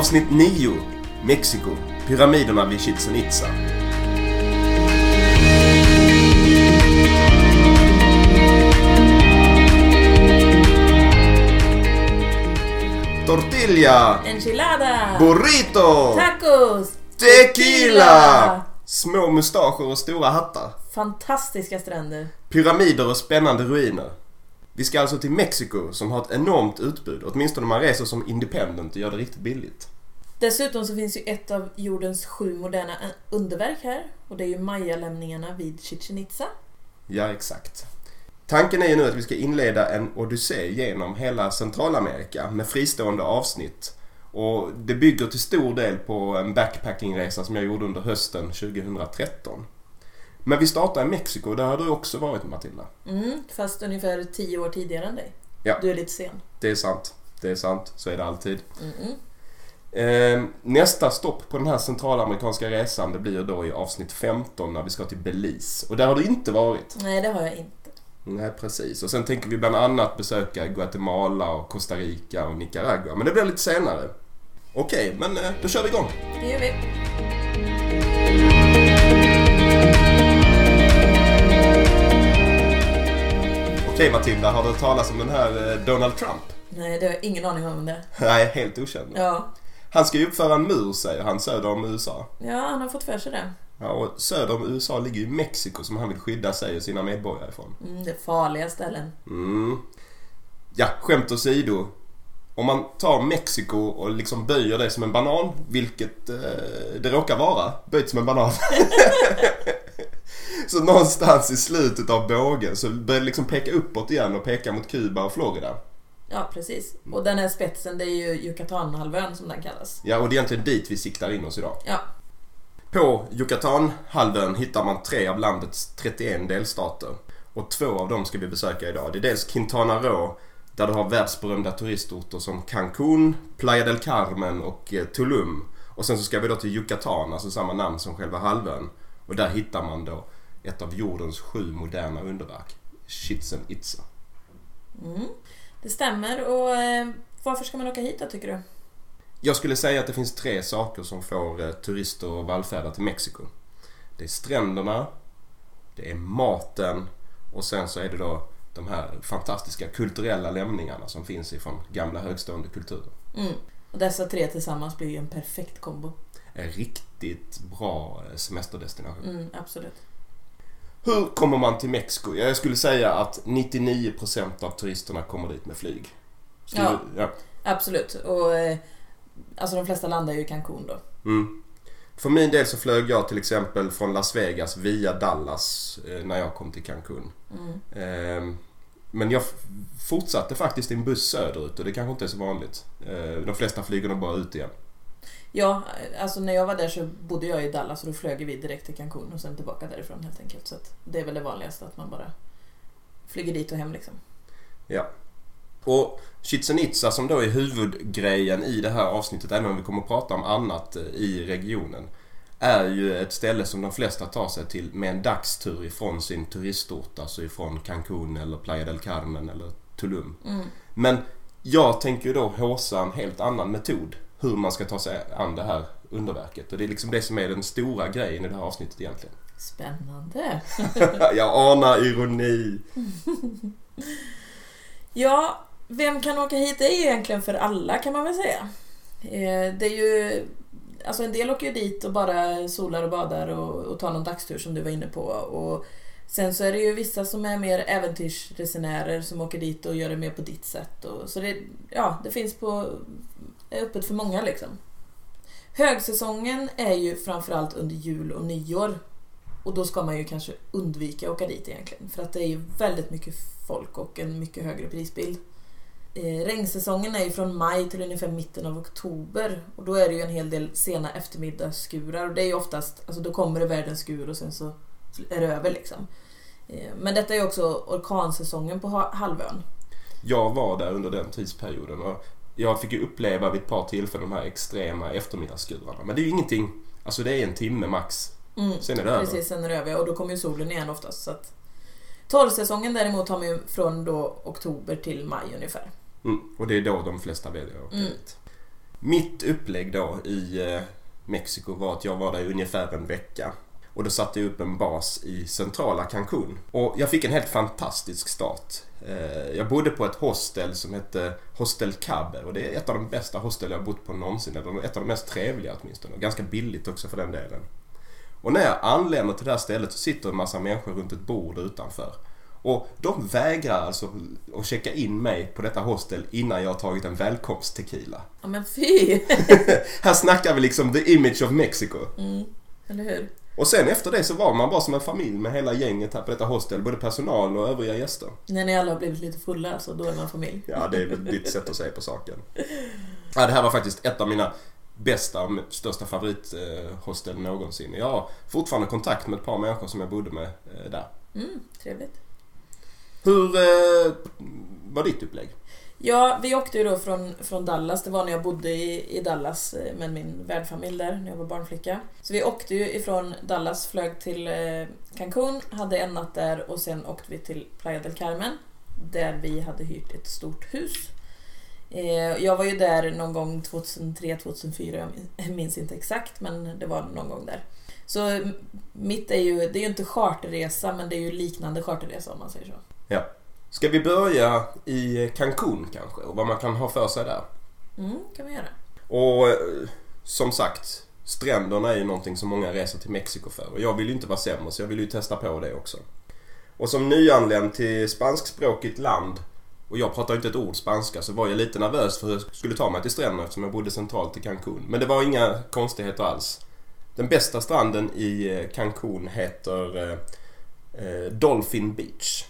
Avsnitt 9. Mexiko. Pyramiderna vid Chichen Itza. Tortilla! Enchilada! Burrito! Tacos! Tequila! Små mustascher och stora hattar. Fantastiska stränder. Pyramider och spännande ruiner. Vi ska alltså till Mexiko som har ett enormt utbud, åtminstone om man reser som independent och gör det riktigt billigt. Dessutom så finns ju ett av jordens sju moderna underverk här och det är ju mayalämningarna vid Chichen Itza. Ja, exakt. Tanken är ju nu att vi ska inleda en odyssé genom hela Centralamerika med fristående avsnitt. Och det bygger till stor del på en backpackingresa som jag gjorde under hösten 2013. Men vi startar i Mexiko, där har du också varit Matilda. Mm, fast ungefär tio år tidigare än dig. Ja. Du är lite sen. Det är sant. Det är sant. Så är det alltid. Mm-mm. Eh, nästa stopp på den här centralamerikanska resan det blir då i avsnitt 15 när vi ska till Belize. Och där har du inte varit. Nej, det har jag inte. Nej, precis. Och sen tänker vi bland annat besöka Guatemala och Costa Rica och Nicaragua. Men det blir lite senare. Okej, men eh, då kör vi igång. Det gör vi. Okej Matilda, har du hört talas om den här eh, Donald Trump? Nej, det har jag ingen aning om det. Nej, helt okänd. Ja. Han ska ju uppföra en mur, säger han, söder om USA. ja, han har fått för sig det. Ja, och söder om USA ligger ju Mexiko som han vill skydda sig och sina medborgare ifrån. Mm, det farliga ställen. Mm. Ja, skämt åsido. Om man tar Mexiko och liksom böjer det som en banan, vilket eh, det råkar vara, böjt som en banan. så någonstans i slutet av bågen så börjar det liksom peka uppåt igen och peka mot Kuba och Florida. Ja, precis. Och den här spetsen, det är ju Yucatanhalvön som den kallas. Ja, och det är egentligen dit vi siktar in oss idag. Ja. På Yucatanhalvön hittar man tre av landets 31 delstater. Och två av dem ska vi besöka idag. Det är dels Quintana Roo, där du har världsberömda turistorter som Cancún, Playa del Carmen och eh, Tulum. Och sen så ska vi då till Yucatan, alltså samma namn som själva halvön. Och där hittar man då ett av jordens sju moderna underverk, Chichen Itza. Mm. Det stämmer. Och eh, varför ska man åka hit då, tycker du? Jag skulle säga att det finns tre saker som får eh, turister att vallfärda till Mexiko. Det är stränderna, det är maten och sen så är det då de här fantastiska kulturella lämningarna som finns ifrån gamla högstående kulturer. Mm. Och dessa tre tillsammans blir ju en perfekt kombo. En riktigt bra eh, semesterdestination. Mm, absolut. Hur kommer man till Mexiko? Jag skulle säga att 99% av turisterna kommer dit med flyg. Skulle, Ja. ja. Absolut. Och eh, alltså de flesta landar ju i Cancún då. Mm. För min del så flög jag till exempel från Las Vegas via Dallas eh, när jag kom till Cancún. Mm. Ehm, Men jag fortsatte faktiskt i en buss söderut och det kanske inte är så vanligt. Eh, De flesta flyger nog bara ut igen. Ja, alltså när jag var där så bodde jag i Dallas och då flög vi direkt till Cancún och sen tillbaka därifrån helt enkelt. Så att det är väl det vanligaste att man bara flyger dit och hem liksom. Ja. Och Chichen Itza som då är huvudgrejen i det här avsnittet, även om vi kommer att prata om annat eh, i regionen, är ju ett ställe som de flesta tar sig till med en dagstur ifrån sin turistort, alltså ifrån Cancún eller Playa del Carmen eller Tulum. Mm. Men jag tänker ju då håsa en helt annan metod hur man ska ta sig an det här underverket. Och det är liksom det som är den stora grejen i det här avsnittet egentligen. Spännande. jag anar ironi. Ja, vem kan åka hit? Det är ju egentligen för alla kan man väl säga. Eh, Det är ju... Alltså en del åker ju dit och bara solar och badar och, och tar någon dagstur som du var inne på. Och sen så är det ju vissa som är mer äventyrsresenärer som åker dit och gör det mer på ditt sätt. Och, så det, ja, det finns på är öppet för många liksom. Högsäsongen är ju framförallt under jul och nyår. Och då ska man ju kanske undvika att åka dit egentligen. För att det är ju väldigt mycket folk och en mycket högre prisbild. Eh, regnsäsongen är ju från maj till ungefär mitten av oktober. Och då är det ju en hel del sena eftermiddagsskurar. Och det är ju oftast, alltså då kommer det världens skur och sen så är det över liksom. Eh, men detta är ju också orkansäsongen på halvön. Jag var där under den tidsperioden och jag fick ju uppleva vid ett par tillfällen de här extrema eftermiddagsskurarna. Men det är ju ingenting, alltså det är en timme max. Mm, Sen är det över. precis, sen är det över och då kommer ju solen igen oftast. Så att... Torrsäsongen däremot har man ju från då oktober till maj ungefär. Mm, och det är då de flesta väljer att åka Mm. dit. Mitt upplägg då i eh, Mexiko var att jag var där i ungefär en vecka. Och då satte jag upp en bas i centrala Cancun. Och jag fick en helt fantastisk start. Eh, jag bodde på ett hostel som hette Hostel Cabe och det är ett av de bästa hostel jag har bott på någonsin. Eller ett av de mest trevliga åtminstone. Och ganska billigt också för den delen. Och när jag anländer till det här stället så sitter en massa människor runt ett bord utanför. Och de vägrar alltså att checka in mig på detta hostel innan jag har tagit en välkomsttequila. Ja men fy! Här snackar vi liksom the image of Mexico. Mm, eller hur? Och sen efter det så var man bara som en familj med hela gänget här på detta hostel. Både personal och övriga gäster. När ni alla har blivit lite fulla så då är man familj. Ja, det är väl ditt sätt att se på saken. Ja, det här var faktiskt ett av mina bästa och största favorithostel någonsin. Jag har fortfarande kontakt med ett par människor som jag bodde med eh, där. Mm, trevligt. Hur eh, var ditt upplägg? Ja, vi åkte ju då från, från Dallas. Det var när jag bodde i, i Dallas eh, med min värdfamilj där, när jag var barnflicka. Så vi åkte ju ifrån Dallas, flög till eh, Cancun, hade en natt där och sen åkte vi till Playa del Carmen. Där vi hade hyrt ett stort hus. Eh, jag var ju där någon gång 2003, 2004, jag minns inte exakt men det var någon gång där. Så mitt är ju, det är ju inte charterresa men det är ju liknande charterresa om man säger så. Ska vi börja i Cancun kanske och vad man kan ha för sig där? Mm, kan vi göra. Och eh, som sagt, stränderna är ju någonting som många reser till Mexiko för. Och jag vill ju inte vara sämre så jag vill ju testa på det också. Och som nyanländ till spanskspråkigt land och jag pratar inte ett ord spanska så var jag lite nervös för hur jag skulle ta mig till stränderna eftersom jag bodde centralt i Cancun. Men det var inga konstigheter alls. Den bästa stranden i eh, Cancun heter eh, Dolphin Beach.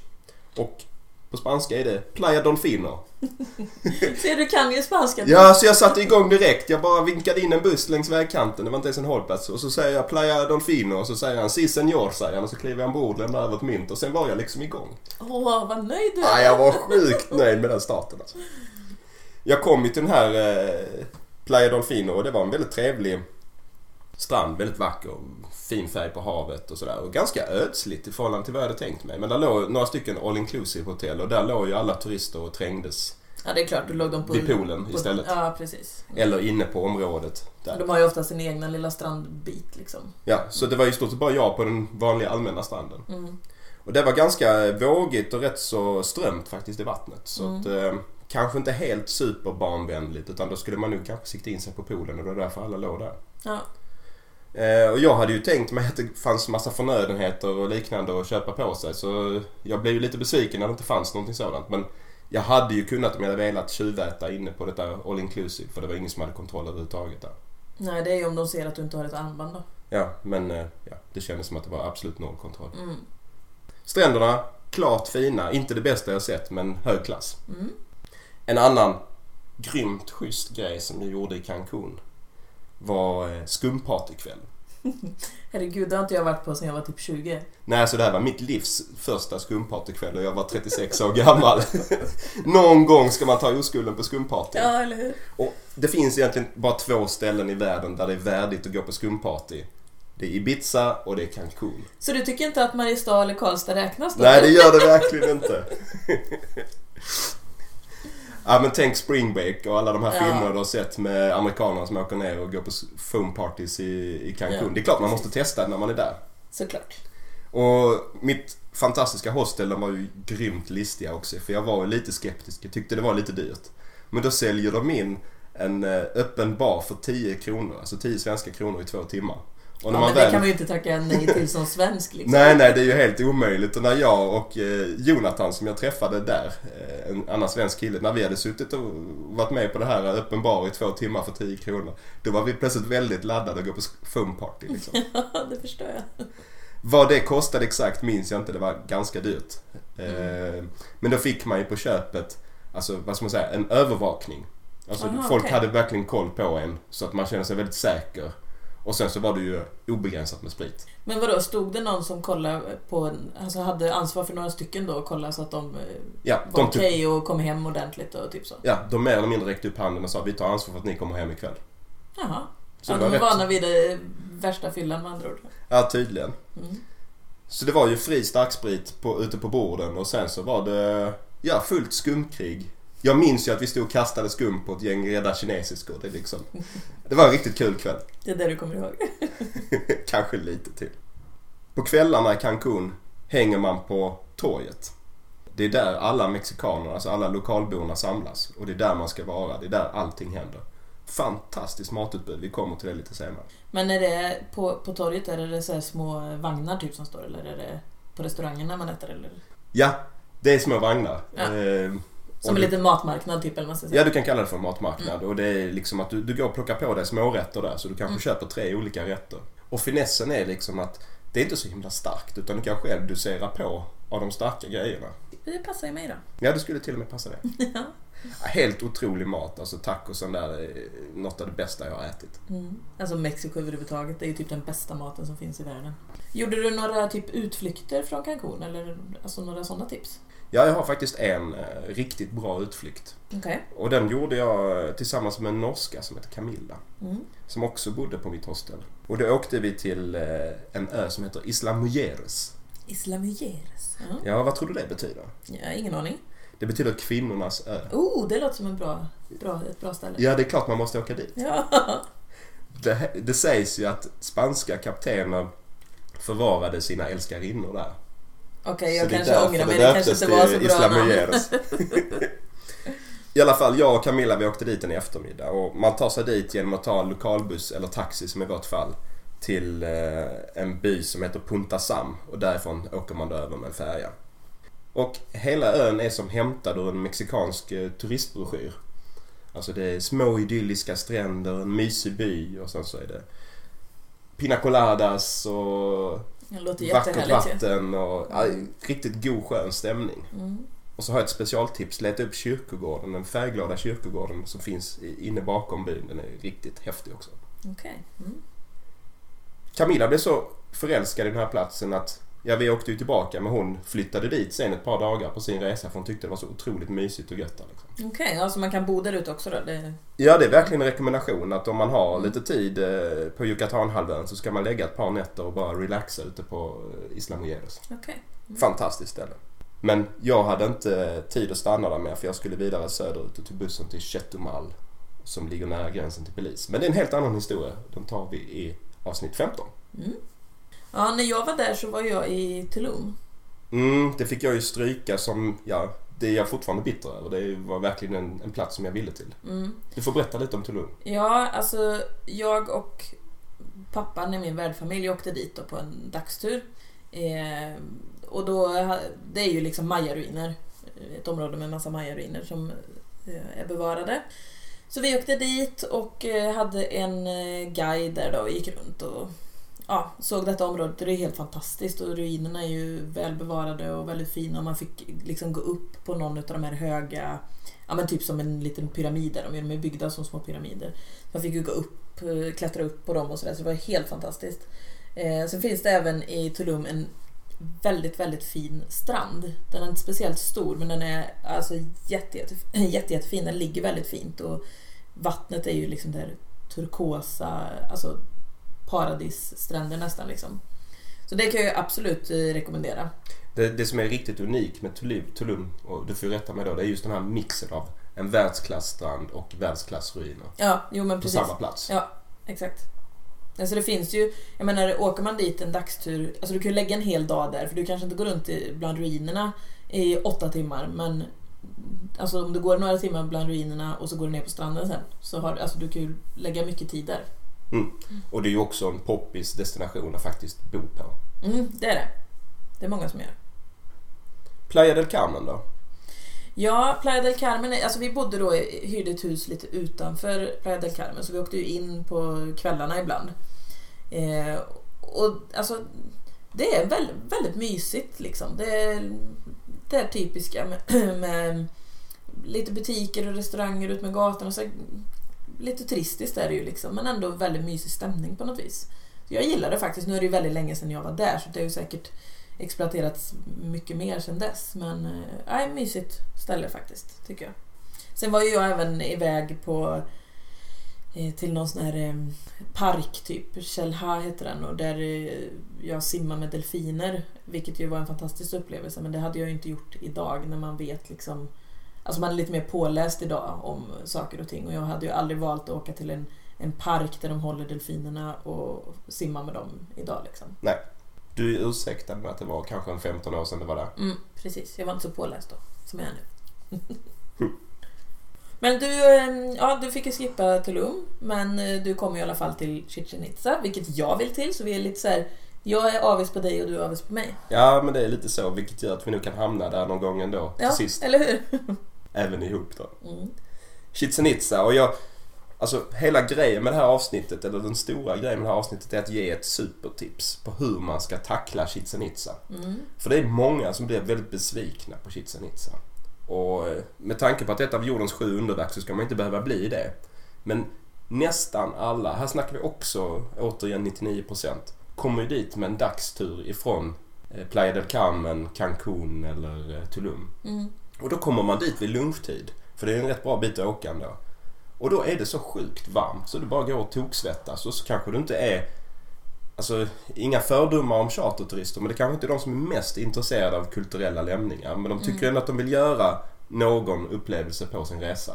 Och på spanska är det Playa Dolfino. Se, du kan ju spanska. Ja, så jag satte igång direkt. Jag bara vinkade in en buss längs vägkanten. Det var inte ens en hållplats. Och så säger jag Playa Dolfino och så säger han Si senor, säger han. Och så kliver han ombord, lämnar över ett mynt och sen var jag liksom igång. Åh, vad nöjd du Ja, är. jag var sjukt nöjd med den starten alltså. Jag kom ju till den här eh, Playa Dolfino och det var en väldigt trevlig strand. Väldigt vacker. Fin färg på havet och sådär. Och ganska ödsligt i förhållande till vad jag hade tänkt mig. Men där låg några stycken all inclusive hotell och där låg ju alla turister och trängdes. Ja, det är klart. Du låg dem på... Vid poolen på, istället. Ja, precis. Eller inne på området. Där. De har ju ofta sin egna lilla strandbit liksom. Ja, så det var ju stort sett bara jag på den vanliga allmänna stranden. Mm. Och det var ganska vågigt och rätt så strömt faktiskt i vattnet. Så Mm. att, eh, kanske inte helt superbarnvänligt utan då skulle man nog kanske sikta in sig på poolen och det var därför alla låg där. Ja. Eh, och jag hade ju tänkt mig att det fanns massa förnödenheter och liknande att köpa på sig så jag blev ju lite besviken när det inte fanns någonting sådant. Men jag hade ju kunnat om jag hade velat tjuväta inne på detta all inclusive för det var ingen som hade kontroll överhuvudtaget där. Nej, det är ju om de ser att du inte har ett armband då. Ja, men eh, ja, det kändes som att det var absolut noll kontroll. Mm. Stränderna, klart fina. Inte det bästa jag sett, men hög klass. Mm. En annan grymt schysst grej som jag gjorde i Cancun var eh, skumpartykväll. Herregud, det har inte jag varit på sedan jag var typ 20. Nej, så det här var mitt livs första skumpartykväll och jag var 36 år gammal. Någon gång ska man ta oskulden på skumparty. Ja, eller hur? Och det finns egentligen bara två ställen i världen där det är värdigt att gå på skumparty. Det är Ibiza och det är Cancun. Så du tycker inte att Mariestad eller Karlstad räknas då? Nej, det gör det verkligen inte. Ja men tänk Spring Break och alla de här Ja. filmerna du har sett med amerikanerna som åker ner och går på foam parties i, i Cancun. Ja. Det är klart man måste testa när man är där. Såklart. Och mitt fantastiska hostel de var ju grymt listiga också för jag var lite skeptisk. Jag tyckte det var lite dyrt. Men då säljer de in en eh, öppen bar för 10 kronor, alltså 10 svenska kronor i två timmar. Och Ja, när men man det väl kan man ju inte tacka nej till som svensk liksom. Nej, nej, det är ju helt omöjligt. Och när jag och eh, Jonathan som jag träffade där, eh, en annan svensk kille, när vi hade suttit och varit med på det här öppen bar i två timmar för 10 kronor. Då var vi plötsligt väldigt laddade att gå på foam party liksom. Ja, det förstår jag. Vad det kostade exakt minns jag inte, det var ganska dyrt. Eh, men då fick man ju på köpet, alltså vad ska man säga, en övervakning. Alltså Aha, folk okej. hade verkligen koll på en så att man kände sig väldigt säker. Och sen så var det ju obegränsat med sprit. Men vadå, stod det någon som kollade på en, alltså hade ansvar för några stycken då och kollade så att de eh, Ja, var de, typ, okej och kom hem ordentligt och typ så? ja, de mer eller mindre räckte upp handen och sa vi tar ansvar för att ni kommer hem ikväll. Jaha. Så ja, de var rätt- vana vid det Värsta fyllan med andra ord. Ja, tydligen. Mm. Så det var ju fri starksprit på, ute på borden och sen så var det ja, fullt skumkrig. Jag minns ju att vi stod och kastade skum på ett gäng reda kinesiskor. Det, liksom, det var en riktigt kul kväll. Det är det du kommer ihåg. Kanske lite till. På kvällarna i Cancun hänger man på torget. Det är där alla mexikaner, alltså alla lokalborna samlas. Och det är där man ska vara. Det är där allting händer. Fantastiskt matutbud. Vi kommer till det lite senare. Men är det på, på torget, är det så små vagnar typ som står eller är det på restaurangen när man äter eller? Ja, det är små vagnar. Ja. Eh, Som en liten matmarknad typ eller vad säga. Ja, du kan kalla det för en matmarknad. Och det är liksom att du, du går och plockar på dig smårätter där. Så du kanske Mm. köper tre olika rätter. Och finessen är liksom att det är inte så himla starkt. Utan du kan själv dosera på av de starka grejerna. Det passar ju mig då. Ja, det skulle till och med passa det. Ja. Helt otrolig mat. Alltså tacosen där är något av det bästa jag har ätit. Mm. Alltså Mexiko överhuvudtaget, det är ju typ den bästa maten som finns i världen. Gjorde du några typ utflykter från Cancun eller alltså några sådana tips? Ja, jag har faktiskt en eh, riktigt bra utflykt. Okej. Och den gjorde jag tillsammans med en norska som heter Camilla. Mm. Som också bodde på mitt hostel. Och då åkte vi till eh, en ö som heter Isla Mujeres. Islamieres. Ja. Ja, vad tror du det betyder? ja, ingen aning. Det betyder kvinnornas ö. Oh, det låter som en bra, bra, ett bra ställe. Ja, det är klart man måste åka dit. Ja. Det, det sägs ju att spanska kaptener förvarade sina älskarinnor där. Okej, jag kanske ångrar mig. det Det kanske inte var så bra Isla namn. Mujeres. I alla fall, jag och Camilla vi åkte dit en eftermiddag och man tar sig dit genom att ta lokalbuss eller taxi som i vårt fall till eh, en by som heter Punta Sam och därifrån åker man då över med en färja. Och hela ön är som hämtad ur en mexikansk eh, turistbroschyr. Alltså det är små idylliska stränder, en mysig by och sen så är det pina coladas och Det låter vackert vatten och ja, riktigt god skön stämning. Mm. Och så har jag ett specialtips. Leta upp kyrkogården, den färgglada kyrkogården som finns inne bakom byn. Den är riktigt häftig också. Okej. Mm. Camilla blev så förälskad i den här platsen att Ja, vi åkte ju tillbaka men hon flyttade dit sen ett par dagar på sin resa för hon tyckte det var så otroligt mysigt och gött där, liksom. Okej, alltså man kan bo där ute också då? Det... Ja, det är verkligen en rekommendation att om man har Mm. lite tid eh, på Yucatanhalvön så ska man lägga ett par nätter och bara relaxa ute på eh, Isla Mujeres. Okej. Fantastiskt ställe. Men jag hade inte tid att stanna där med för jag skulle vidare söderut och till bussen till Chetumal som ligger nära gränsen till Belize. Men det är en helt annan historia. Den tar vi i avsnitt 15. Mm. Ja, när jag var där så var jag i Tulum. Mm, det fick jag ju stryka som, ja, det är jag fortfarande bitter över. Det var verkligen en, en plats som jag ville till. Mm. Du får berätta lite om Tulum. Ja, alltså jag och pappan i min värdfamilj åkte dit då på en dagstur. Eh, och då, det är ju liksom mayaruiner. Ett område med massa mayaruiner som eh, är bevarade. Så vi åkte dit och eh, hade en eh, guide där då och gick runt och ja, såg detta området. Det är helt fantastiskt och ruinerna är ju väl bevarade och väldigt fina. Och man fick liksom gå upp på någon av de här höga, ja men typ som en liten pyramid där. De är byggda som små pyramider. Man fick ju gå upp, eh, klättra upp på dem och sådär, så det var helt fantastiskt. Eh, sen finns det även i Tulum en väldigt, väldigt fin strand. Den är inte speciellt stor men den är alltså jätte, jätte, jätte, jättefin. Den ligger väldigt fint och vattnet är ju liksom där turkosa, alltså paradisstränder nästan liksom. Så det kan jag absolut eh, rekommendera. Det, det som är riktigt unikt med Tulum, Tulum, och du får ju rätta mig då, det är just den här mixen av en världsklassstrand och världsklassruiner Ja, jo men på precis. samma plats. Ja, exakt. Alltså det finns ju, jag menar åker man dit en dagstur, alltså du kan ju lägga en hel dag där för du kanske inte går runt i, bland ruinerna i åtta timmar men alltså om du går några timmar bland ruinerna och så går du ner på stranden sen så har alltså du kan ju lägga mycket tid där. Och det är ju också en poppis destination att faktiskt bo på. Mm, det är det. Det är många som gör. Playa del Carmen då? Ja, Playa del Carmen, alltså vi bodde då, hyrde ett hus lite utanför Playa del Carmen så vi åkte ju in på kvällarna ibland. Eh, och alltså, det är väldigt, väldigt mysigt liksom. Det är det är typiska med, med lite butiker och restauranger ut med gatan och så lite turistiskt är det ju liksom men ändå väldigt mysig stämning på något vis. Jag gillar det faktiskt. Nu är det ju väldigt länge sedan jag var där så det har ju säkert exploaterats mycket mer sedan dess. Men äh, mysigt ställe faktiskt, tycker jag. Sen var ju jag även iväg på eh, till någon sån här eh, park typ. Chelha heter den och där eh, jag simmar med delfiner. Vilket ju var en fantastisk upplevelse men det hade jag ju inte gjort idag när man vet liksom Alltså man är lite mer påläst idag om saker och ting och jag hade ju aldrig valt att åka till en, en park där de håller delfinerna och simma med dem idag liksom. Nej. Du är ursäktad med att det var kanske en 15 år sedan det var där. Mm, precis, jag var inte så påläst då som jag är nu. Men du, eh, ja, du fick ju skippa Tulum, men eh, du kom i alla fall till Chichen Itza, vilket jag vill till, så vi är lite så här, jag är avis på dig och du är avis på mig. Ja, men det är lite så, vilket gör att vi nu kan hamna där någon gång ändå, till Ja, sist. eller hur? Även ihop då. Mm. Chichen Itza och jag... Alltså hela grejen med det här avsnittet, eller den stora grejen med det här avsnittet är att ge ett supertips på hur man ska tackla Chichen Itza. Mm. För det är många som blir väldigt besvikna på Chichen Itza. Och eh, med tanke på att det är ett av jordens sju underverk så ska man inte behöva bli det. Men nästan alla, här snackar vi också återigen 99% kommer ju dit med en dagstur ifrån eh, Playa del Carmen, Cancún eller eh, Tulum. Mm. Och då kommer man dit vid lunchtid. För det är en rätt bra bit att åka ändå. Och då är det så sjukt varmt så du bara går och toksvettas och så kanske du inte är Alltså, inga fördomar om charterturister men det kanske inte är de som är mest intresserade av kulturella lämningar. Men de tycker Mm. ändå att de vill göra någon upplevelse på sin resa.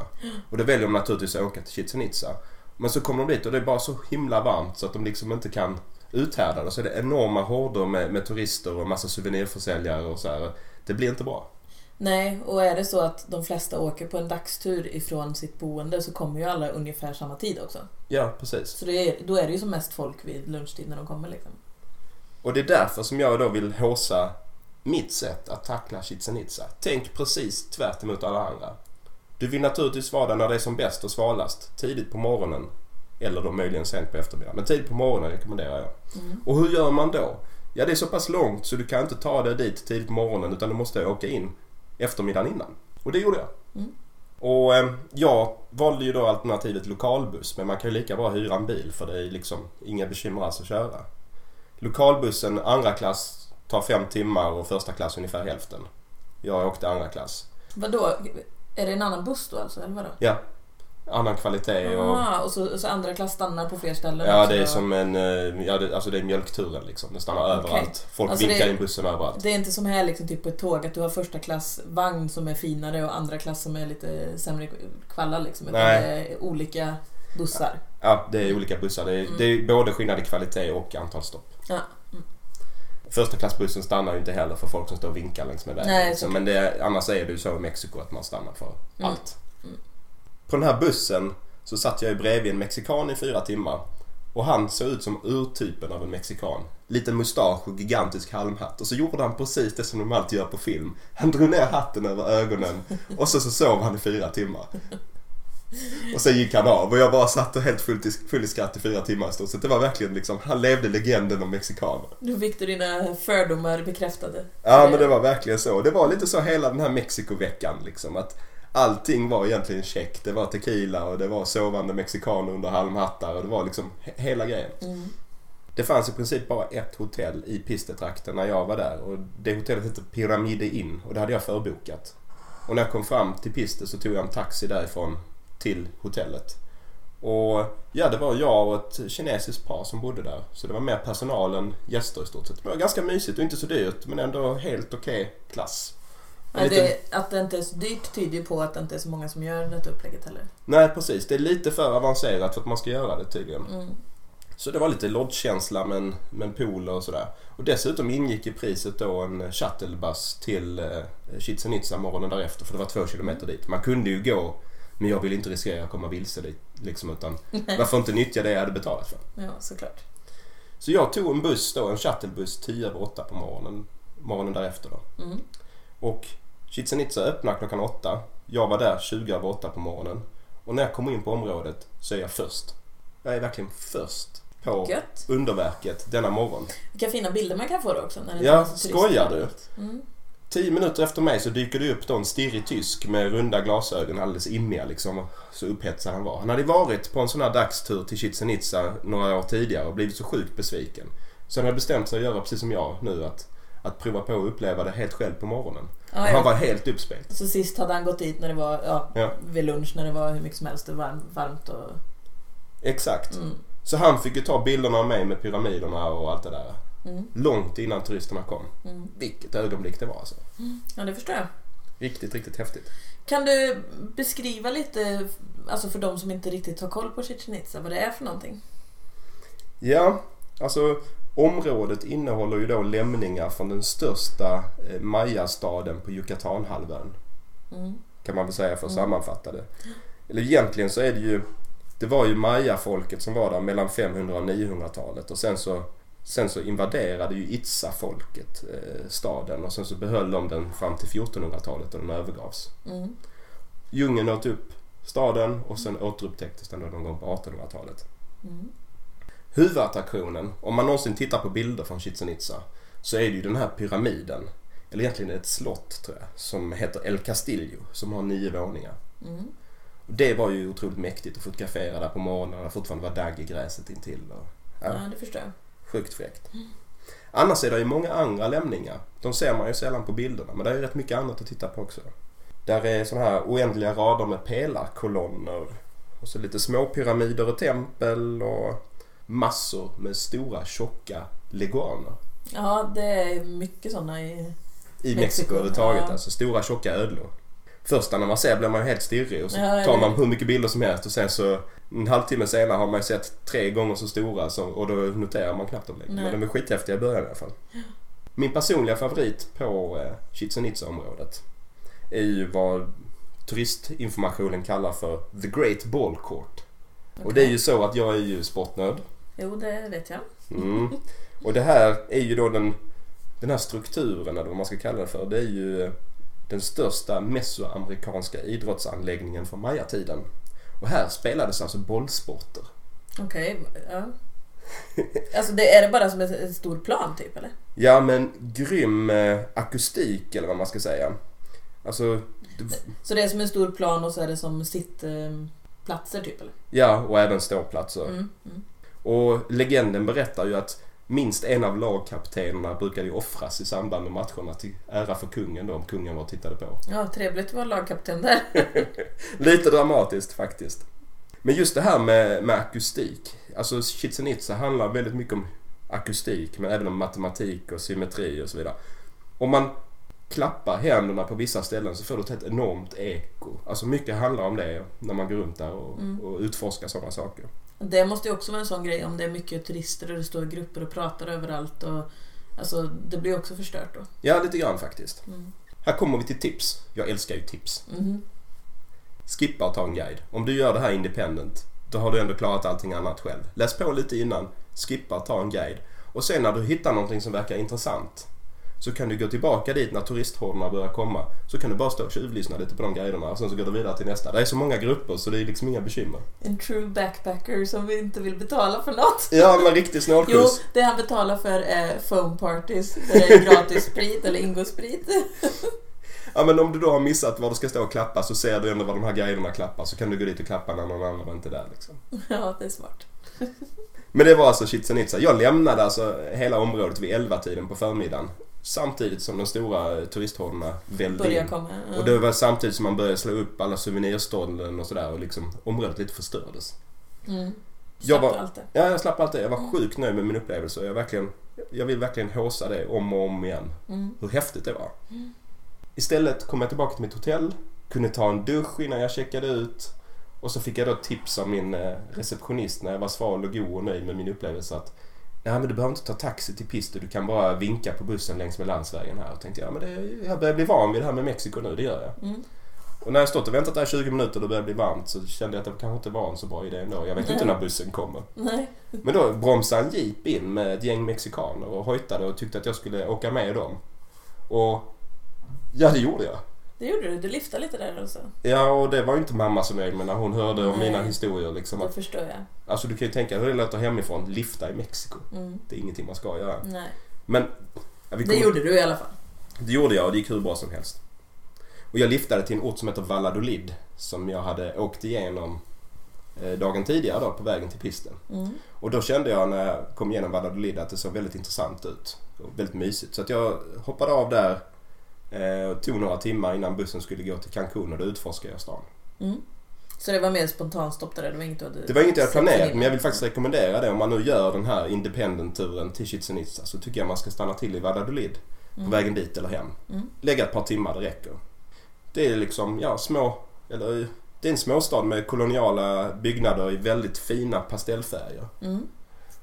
Och då väljer de naturligtvis att åka till Chichen Itza. Men så kommer de dit och det är bara så himla varmt så att de liksom inte kan uthärda det. Så det är enorma horder med, med turister och massa souvenirförsäljare och så här. Det blir inte bra. Nej, och är det så att de flesta åker på en dagstur ifrån sitt boende så kommer ju alla ungefär samma tid också. Ja, precis. Så det är, då är det ju som mest folk vid lunchtid när de kommer liksom. Och det är därför som jag då vill håsa mitt sätt att tackla Chichen Itza. Tänk precis tvärt emot alla andra. Du vill naturligtvis vara där när det är som bäst och svalast. Tidigt på morgonen. Eller då möjligen sent på eftermiddagen. Men tidigt på morgonen rekommenderar jag. Mm. Och hur gör man då? Ja, det är så pass långt så du kan inte ta dig dit tidigt på morgonen utan du måste åka in eftermiddagen innan. Och det gjorde jag. Mm. Och eh, jag valde ju då alternativet lokalbuss men man kan ju lika bra hyra en bil för det är liksom inga bekymmer alls att köra. Lokalbussen andra klass tar fem timmar och första klass ungefär hälften. Jag åkte andra klass. Vadå? Är det en annan buss då alltså, eller vadå? Ja, annan kvalitet och... Ah, och så, så andra klass stannar på fler ställen? Ja, också det är som en... eh, Ja, det, alltså det är mjölkturen liksom. Den stannar Okej. överallt. Folk Alltså vinkar in bussen överallt. Det är inte som här liksom typ på ett tåg att du har första klass vagn som är finare och andra klass som är lite sämre kvalla liksom. Utan Nej. det är olika bussar. Ja, det är olika bussar. Det är, Mm. det är både skillnad i kvalitet och antal stopp. Ja. Första klassbussen stannar ju inte heller för folk som står och vinkar längs med vägen. Nej, liksom. Men det, annars är det ju så i Mexiko att man stannar för Mm. allt. På den här bussen så satt jag ju bredvid en mexikan i fyra timmar. Och han såg ut som urtypen av en mexikan. Liten mustasch och gigantisk halmhatt. Och så gjorde han precis det som de alltid gör på film. Han drog ner hatten över ögonen och så, så sov han i fyra timmar. Och sen gick han av och jag bara satt och helt fullt i, full i skratt i fyra timmar i stort sett. Det var verkligen liksom, han levde legenden om mexikaner. Nu fick du dina fördomar bekräftade. Ja men det var verkligen så. Det var lite så hela den här Mexikoveckan liksom. Att allting var egentligen check. Det var tequila och det var sovande mexikaner under halmhattar och det var liksom he- hela grejen. Mm. Det fanns i princip bara ett hotell i Pistetrakten när jag var där och det hotellet hette Pyramide Inn och det hade jag förbokat. Och när jag kom fram till Piste så tog jag en taxi därifrån till hotellet. Och ja, det var jag och ett kinesiskt par som bodde där. Så det var mer personal än gäster i stort sett. Det var ganska mysigt och inte så dyrt men ändå helt okej klass. En Men liten- det, att det inte är så dyrt tyder ju på att det inte är så många som gör detta upplägget heller. Nej precis, det är lite för avancerat för att man ska göra det tydligen. Mm. Så det var lite lodgekänsla med en, med en pool och sådär. Och dessutom ingick i priset då en shuttlebuss till eh, Chichen Itza morgonen därefter för det var två kilometer dit. Man kunde ju gå men jag ville inte riskera att komma vilse dit liksom utan varför inte nyttja det jag hade betalat för. Ja, såklart. Så jag tog en buss då, en shuttlebuss 10 över 8 på morgonen, morgonen därefter då. Mm. Och Chichen Itza öppnar klockan 8. Jag var där 20 över 8 på morgonen. Och när jag kommer in på området så är jag först. Jag är verkligen först på Gött. underverket denna morgon. Vilka fina bilder man kan få då också. När det Ja, skojar turistvänligt. Mm. Tio minuter efter mig så dyker det upp då en stirrig tysk med runda glasögon, alldeles immiga liksom. Så upphetsad han var. Han hade varit på en sån här dagstur till Chichen Itza några år tidigare och blivit så sjukt besviken. Så han hade bestämt sig att göra precis som jag nu, att, att prova på att uppleva det helt själv på morgonen. Och han var helt uppspelt. Så sist hade han gått dit när det var, ja, Ja. vid lunch när det var hur mycket som helst och varmt, varmt och... Exakt. Mm. Så han fick ju ta bilderna av mig med pyramiderna och allt det där. Mm. Långt innan turisterna kom. Mm. Vilket ögonblick det var alltså. Ja, det förstår jag. Riktigt, riktigt häftigt. Kan du beskriva lite, alltså för de som inte riktigt har koll på Chichen Itza, vad det är för någonting? Ja, alltså området innehåller ju då lämningar från den största eh, mayastaden på Yucatanhalvön. Mm. Kan man väl säga för att Mm. sammanfatta det. Eller egentligen så är det ju Det var ju mayafolket som var där mellan 500 och 900-talet och sen så Sen så invaderade ju Itza-folket eh, staden och sen så behöll de den fram till 1400-talet och den övergavs. Mm. Djungeln åt upp staden och sen återupptäcktes den då någon gång på 1800-talet. Mm. Huvudattraktionen, om man någonsin tittar på bilder från Chichen Itza, så är det ju den här pyramiden. Eller egentligen ett slott tror jag, som heter El Castillo, som har nio våningar. Mm. Och Det var ju otroligt mäktigt att fotografera där på morgonen när det fortfarande var dagg i gräset intill. Och, Ja, ja, det förstår jag. sjukt fräckt. Annars är det ju många andra lämningar. De ser man ju sällan på bilderna, men det är ju rätt mycket annat att titta på också. Där är sådana här oändliga rader med pelarkolonner. Och så lite små pyramider och tempel och massor med stora tjocka leguaner. Ja, det är mycket sådana i... I Mexiko, överhuvudtaget, ja. alltså stora tjocka ödlor. Första när man ser blir man ju helt stirrig och så Ja, tar man hur mycket bilder som helst och sen så en halvtimme senare har man ju sett tre gånger så stora så, och då noterar man knappt dem längre. Men de är skithäftiga i början i alla fall. Min personliga favorit på eh, Chichen Itza-området är ju vad turistinformationen kallar för The Great Ball Court. Och det är ju så att jag är ju sportnörd. Jo, det vet jag. Mm. Och det här är ju då den, den här strukturen eller vad man ska kalla det för. Det är ju den största mesoamerikanska idrottsanläggningen från mayatiden. Och här spelades alltså bollsporter. Okej, ja. Alltså det, är det bara som ett stor plan typ eller? Ja men grym eh, akustik eller vad man ska säga. Alltså, det- Så det är som en stor plan och så är det som sittplatser typ eller? ja och även ståplatser. Mm. Mm. Och legenden berättar ju att minst en av lagkaptenerna brukade ju offras i samband med matcherna till ära för kungen då, om kungen var och tittade på. Ja, trevligt att vara lagkapten där. Lite dramatiskt faktiskt. Men just det här med, med akustik. Alltså Chichen handlar väldigt mycket om akustik men även om matematik och symmetri och så vidare. Om man klappar händerna på vissa ställen så får du ett enormt eko. Alltså mycket handlar om det när man går runt där och, Mm. och utforskar sådana saker. Det måste ju också vara en sån grej om det är mycket turister och det står grupper och pratar överallt. Och, alltså, det blir också förstört då. Ja, lite grann faktiskt. Mm. Här kommer vi till tips. Jag älskar ju tips. Mhm. Skippa att ta en guide. Om du gör det här independent, då har du ändå klarat allting annat själv. Läs på lite innan, skippa att ta en guide. Och sen när du hittar någonting som verkar intressant så kan du gå tillbaka dit när turisthårdorna börjar komma. Så kan du bara stå och tjuvlyssna lite på de guiderna och sen så går du vidare till nästa. Det är så många grupper så det är liksom inga bekymmer. En true backpacker som inte vill betala för något. Ja, men riktig Jo, snålskjuts. det han betalar för är foam parties där det är gratis sprit eller ingosprit. Ja, men om du då har missat var du ska stå och klappa så ser du ändå var de här guiderna klappar så kan du gå dit och klappa när någon annan inte är där liksom. Ja, det är smart. Men det var alltså Chichen Itza. Jag lämnade alltså hela området vid 11-tiden på förmiddagen. Samtidigt som de stora turisthårdorna vällde Börjar in. komma. Ja. Och det var samtidigt som man började slå upp alla souvenirstånden och sådär och liksom området lite förstördes. Mm. Jag var- allt det. Ja, jag slapp allt det. Jag var sjukt nöjd med min upplevelse och jag, verkligen, jag vill verkligen håsa det om och om igen. Mm. Hur häftigt det var. Istället kom jag tillbaka till mitt hotell, kunde ta en dusch innan jag checkade ut och så fick jag då tips av min eh, receptionist när jag var sval och god och nöjd med min upplevelse att Ja men du behöver inte ta taxi till Pisto, du kan bara vinka på bussen längs med landsvägen här. Och tänkte jag, men det, jag börjar bli van vid det här med Mexiko nu, det gör jag. Mm. Och när jag stått och väntat där i 20 minuter och det började bli varmt så kände jag att det kanske inte var en så bra idé ändå. Jag vet inte när bussen kommer. Nej. Men då bromsade en jeep in med ett gäng mexikaner och hojtade och tyckte att jag skulle åka med dem. Och ja, det gjorde jag. Det gjorde du. Du liftade lite där alltså. Ja, och det var ju inte mamma nöjd med när hon hörde om Nej. mina historier. Liksom. Det Att, förstår jag. alltså du kan ju tänka hur det låter hemifrån. Lifta i Mexiko. Mm. Det är ingenting man ska göra. Nej. Men... Ja, vi Det kom- gjorde du i alla fall. Det gjorde jag och det gick hur bra som helst. Och jag liftade till en ort som heter Valladolid som jag hade åkt igenom eh, dagen tidigare då på vägen till pisten. Mm. Och då kände jag när jag kom igenom Valladolid att det såg väldigt intressant ut. Och väldigt mysigt. Så att jag hoppade av där eh, och tog några timmar innan bussen skulle gå till Cancun och då utforskade jag stan. Mm. Så det var mer spontanstopp där? Det var inget du hade Det var inget jag planerat men jag vill faktiskt rekommendera det. Om man nu gör den här independent-turen till Chichen Itza så tycker jag man ska stanna till i Valladolid på Mm. vägen dit eller hem. Mm. Lägga ett par timmar, det räcker. Det är liksom, ja, små, eller det är en småstad med koloniala byggnader i väldigt fina pastellfärger. Mm.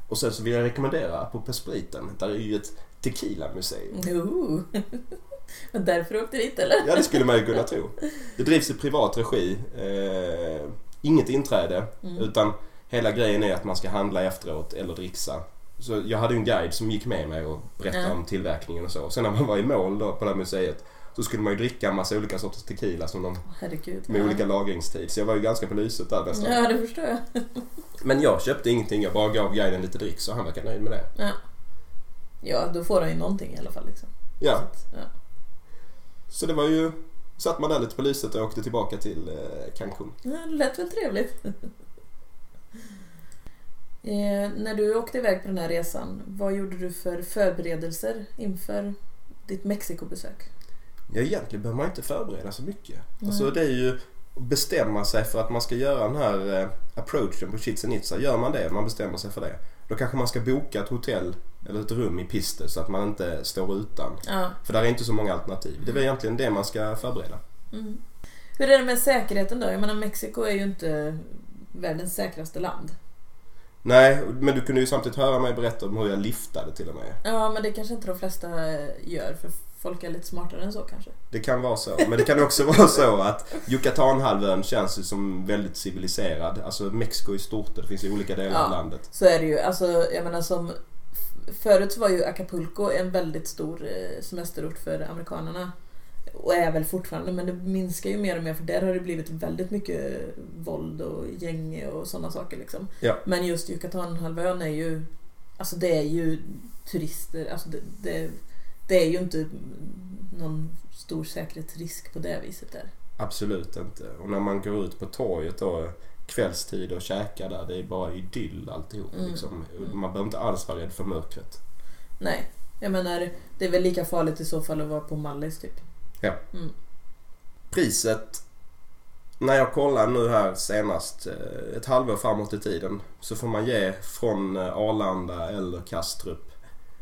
Och sen så vill jag rekommendera på spriten, där är ju ett tequila-museum. Därför åkte dit eller? Ja, det skulle man ju kunna tro. Det drivs i privat regi. Eh, inget inträde, Mm. utan hela grejen är att man ska handla efteråt eller dricksa. Så jag hade en guide som gick med mig och berättade Ja. om tillverkningen och så. Sen när man var i mål då på det här museet så skulle man ju dricka en massa olika sorters tequila som de, Herregud. med ja. olika lagringstid. Så jag var ju ganska på lyset där nästan. Ja, det förstår jag. Men jag köpte ingenting. Jag bara gav guiden lite dricks och han verkar nöjd med det. Ja. ja, då får han ju någonting i alla fall. Liksom. Ja, Så ja. Så det var ju... Satt man där lite på lyset och åkte tillbaka till eh, Cancun. Ja, det lät väl trevligt. eh, när du åkte iväg på den här resan, vad gjorde du för förberedelser inför ditt Mexikobesök? Ja, egentligen behöver man inte förbereda så mycket. Alltså det är ju att bestämma sig för att man ska göra den här eh, approachen på Chichen Itza. Gör man det, man bestämmer sig för det. Då kanske man ska boka ett hotell eller ett rum i Piste så att man inte står utan. Ja. För där är inte så många alternativ. Det är väl egentligen det man ska förbereda. Mm. Hur är det med säkerheten då? Jag menar Mexiko är ju inte världens säkraste land. Nej, men du kunde ju samtidigt höra mig berätta om hur jag liftade till och med. Ja, men det kanske inte de flesta gör för folk är lite smartare än så kanske. Det kan vara så. Men det kan också vara så att Yucatanhalvön känns ju som väldigt civiliserad. Alltså Mexiko är stort det finns ju olika delar Ja. av landet. Så är det ju. Alltså, jag menar som... Förut så var ju Acapulco en väldigt stor eh, semesterort för amerikanerna. Och är väl fortfarande, men det minskar ju mer och mer för där har det blivit väldigt mycket våld och gäng och sådana saker liksom. Ja. Men just Yucatanhalvön är ju... Alltså det är ju turister, alltså det, det, det är ju inte någon stor säkerhetsrisk på det viset där. Absolut inte. Och när man går ut på torget då kvällstid och käkar där, det är bara idyll alltihop. Mm. Liksom. Mm. Man behöver inte alls vara rädd för mörkret. Nej, jag menar det är väl lika farligt i så fall att vara på Mallis typ. Ja. Mm. Priset, när jag kollar nu här senast, eh, ett halvår framåt i tiden, så får man ge från eh, Arlanda eller Kastrup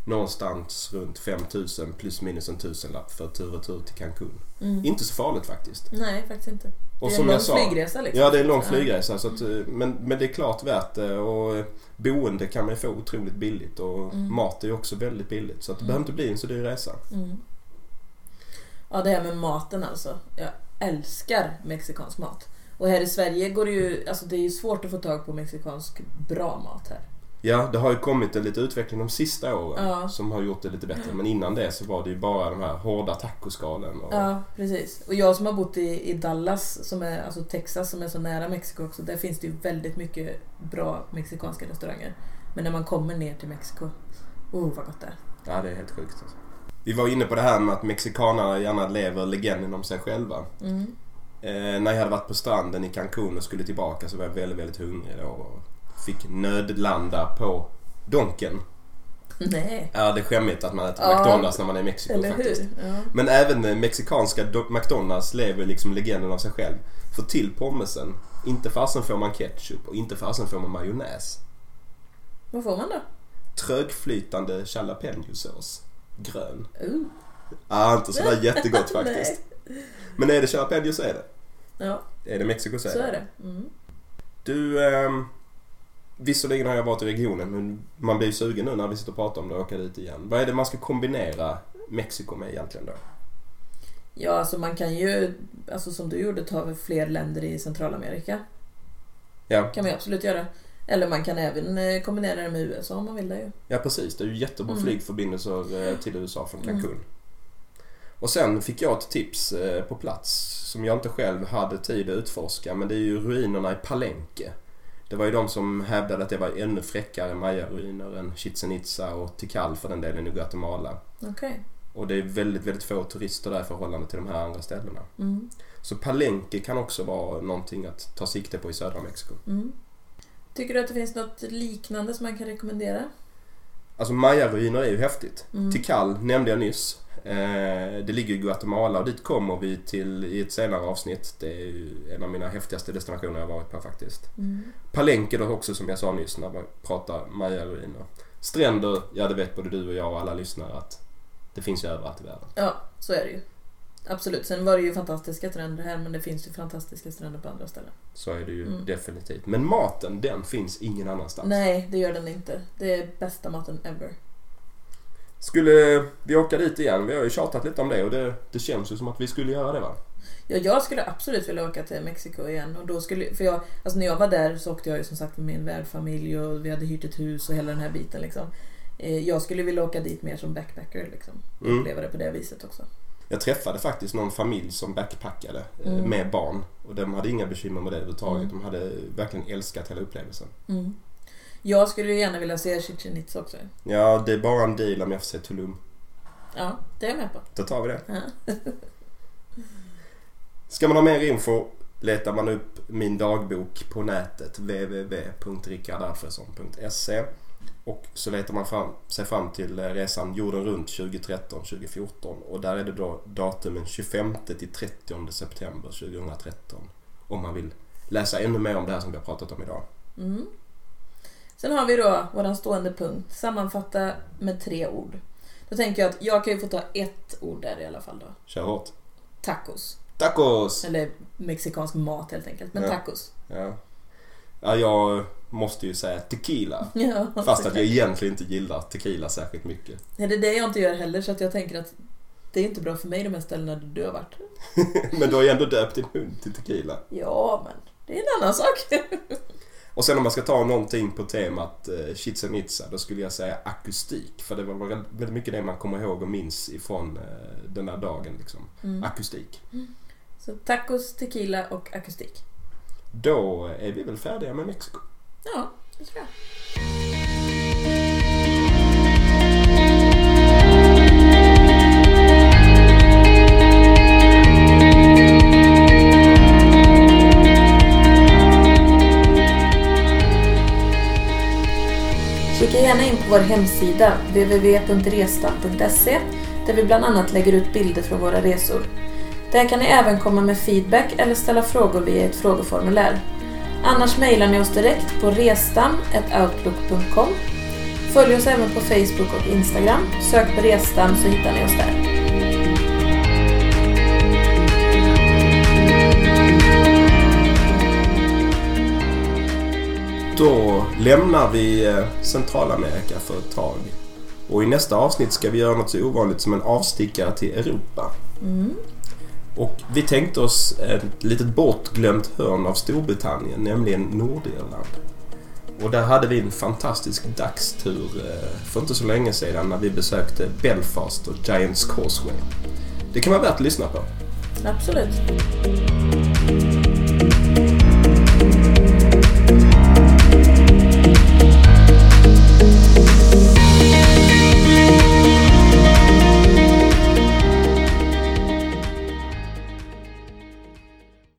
någonstans runt 5000 plus minus en tusenlapp för tur och tur till Cancun. Mm. Inte så farligt faktiskt. Nej, faktiskt inte. Och det är som en lång sa, flygresa liksom. Ja, det är en lång flygresa. Så att, eh, men, men det är klart värt det. Och eh, boende kan man ju få otroligt billigt. Och Mm. mat är också väldigt billigt. Så att det Mm. behöver inte bli en så dyr resa. Mm. Ja, det här med maten alltså. Jag älskar mexikansk mat. Och här i Sverige går det ju, alltså det är ju svårt att få tag på mexikansk bra mat här. Ja, det har ju kommit en lite utveckling de sista åren Ja. som har gjort det lite bättre. Men innan det så var det ju bara de här hårda tacoskalen. Och, Ja, precis. Och jag som har bott i, i Dallas, som är, alltså Texas, som är så nära Mexiko också, där finns det ju väldigt mycket bra mexikanska restauranger. Men när man kommer ner till Mexiko, oh vad gott det är. ja, det är helt sjukt. Alltså. Vi var inne på det här med att mexikanare gärna lever legenden om sig själva. Mm. Eh, när jag hade varit på stranden i Cancun och skulle tillbaka så var jag väldigt, väldigt hungrig då. Och fick nödlanda på Donken. Nej, Ja, det är skämmigt att man äter Ja. McDonalds när man är i Mexiko eller faktiskt. hur? Ja. Men även eh, mexikanska do- McDonalds lever liksom legenden av sig själv. För till pommesen, inte fasen får man ketchup och inte fasen får man majonnäs. Vad får man då? Trögflytande jalapeno-sås. Grön. Uh. Ah, inte sådär jättegott faktiskt. Men är det jalapeno så är det. Ja, Är det Mexiko så är så det. är det. Mm. Du, ehm, visserligen har jag varit i regionen men man blir ju sugen nu när vi sitter och pratar om det och åka dit igen. Vad är det man ska kombinera Mexiko med egentligen då? Ja, alltså man kan ju, alltså som du gjorde, ta fler länder i Centralamerika. Ja, kan man ju absolut göra. Eller man kan även eh, kombinera det med USA om man vill det ju. ja precis. Det är ju jättebra Mm. flygförbindelser eh, till USA från Mm. Cancun. Och sen fick jag ett tips eh, på plats som jag inte själv hade tid att utforska men det är ju ruinerna i Palenque. Det var ju de som hävdade att det var ännu fräckare Maya-ruiner än Chichen Itza och Tikal för den delen i Guatemala. Okej. Och det är väldigt, väldigt få turister där i förhållande till de här andra ställena. Mm. Så Palenque kan också vara någonting att ta sikte på i södra Mexiko. Mm. Tycker du att det finns något liknande som man kan rekommendera? Alltså Maya-ruiner är ju häftigt. Mm. Tikal nämnde jag nyss. Eh, det ligger i Guatemala och dit kommer vi till i ett senare avsnitt. Det är en av mina häftigaste destinationer jag varit på faktiskt. Mm. Palenque då också som jag sa nyss när vi pratar Maya-ruiner. Stränder, ja det vet både du och jag och alla lyssnare att det finns ju överallt i världen. Ja, så är det ju. Absolut. Sen var det ju fantastiska stränder här men det finns ju fantastiska stränder på andra ställen. Så är det ju Mm. definitivt. Men maten, den finns ingen annanstans. Nej, det gör den inte. Det är bästa maten ever. Skulle vi åka dit igen? Vi har ju tjatat lite om det och det, det känns ju som att vi skulle göra det va? Ja, jag skulle absolut vilja åka till Mexiko igen. Och då skulle, för jag, alltså när jag var där så åkte jag ju som sagt med min värdfamilj och vi hade hyrt ett hus och hela den här biten. Liksom. Eh, Jag skulle vilja åka dit mer som backpacker. Liksom. Mm. uppleva det på det viset också. Jag träffade faktiskt någon familj som backpackade eh, Mm. med barn. Och de hade inga bekymmer med det överhuvudtaget. Mm. De hade verkligen älskat hela upplevelsen. Mm. Jag skulle ju gärna vilja se Chichen Itza också. Ja, det är bara en deal om jag får se Tulum. Ja, det är jag med på. Då tar vi det. Ja. Ska man ha mer info letar man upp min dagbok på nätet www.rickardarfredsson.se och så letar man fram, sig fram till eh, resan jorden runt 2013-2014 och där är det då datumen 25 till 30 september 2013 om man vill läsa ännu mer om det här som vi har pratat om idag. Mm. Sen har vi då våran stående punkt. Sammanfatta med tre ord. Då tänker jag att jag kan ju få ta ett ord där i alla fall då. Kör hårt. Tacos. Tacos! Eller mexikansk mat helt enkelt. Men Ja. tacos. Ja. ja, jag måste ju säga tequila. Ja, Fast att jag egentligen inte gillar tequila särskilt mycket. Nej, det är det jag inte gör heller så att jag tänker att det är inte bra för mig de här ställena där du har varit. Men du har ju ändå döpt din hund till tequila. Ja, men det är en annan sak. Och sen om man ska ta någonting på temat eh, Chichen Itza, då skulle jag säga akustik. För det var väl väldigt mycket det man kommer ihåg och minns ifrån eh, den där dagen. Liksom. Mm. Akustik. Så tacos, tequila och akustik. Då är vi väl färdiga med Mexiko. Ja, det tror jag. Gärna in på vår hemsida www.resta.se där vi bland annat lägger ut bilder från våra resor. Där kan ni även komma med feedback eller ställa frågor via ett frågeformulär. Annars mejlar ni oss direkt på restam.outlook.com. Följ oss även på Facebook och Instagram. Sök på Restam så hittar ni oss där. Då lämnar vi eh, Centralamerika för ett tag. Och i nästa avsnitt ska vi göra något så ovanligt som en avstickare till Europa. Mm. Och vi tänkte oss ett litet bortglömt hörn av Storbritannien, nämligen Nordirland. Och där hade vi en fantastisk dagstur eh, för inte så länge sedan när vi besökte Belfast och Giants Causeway. Det kan vara värt att lyssna på. Absolut.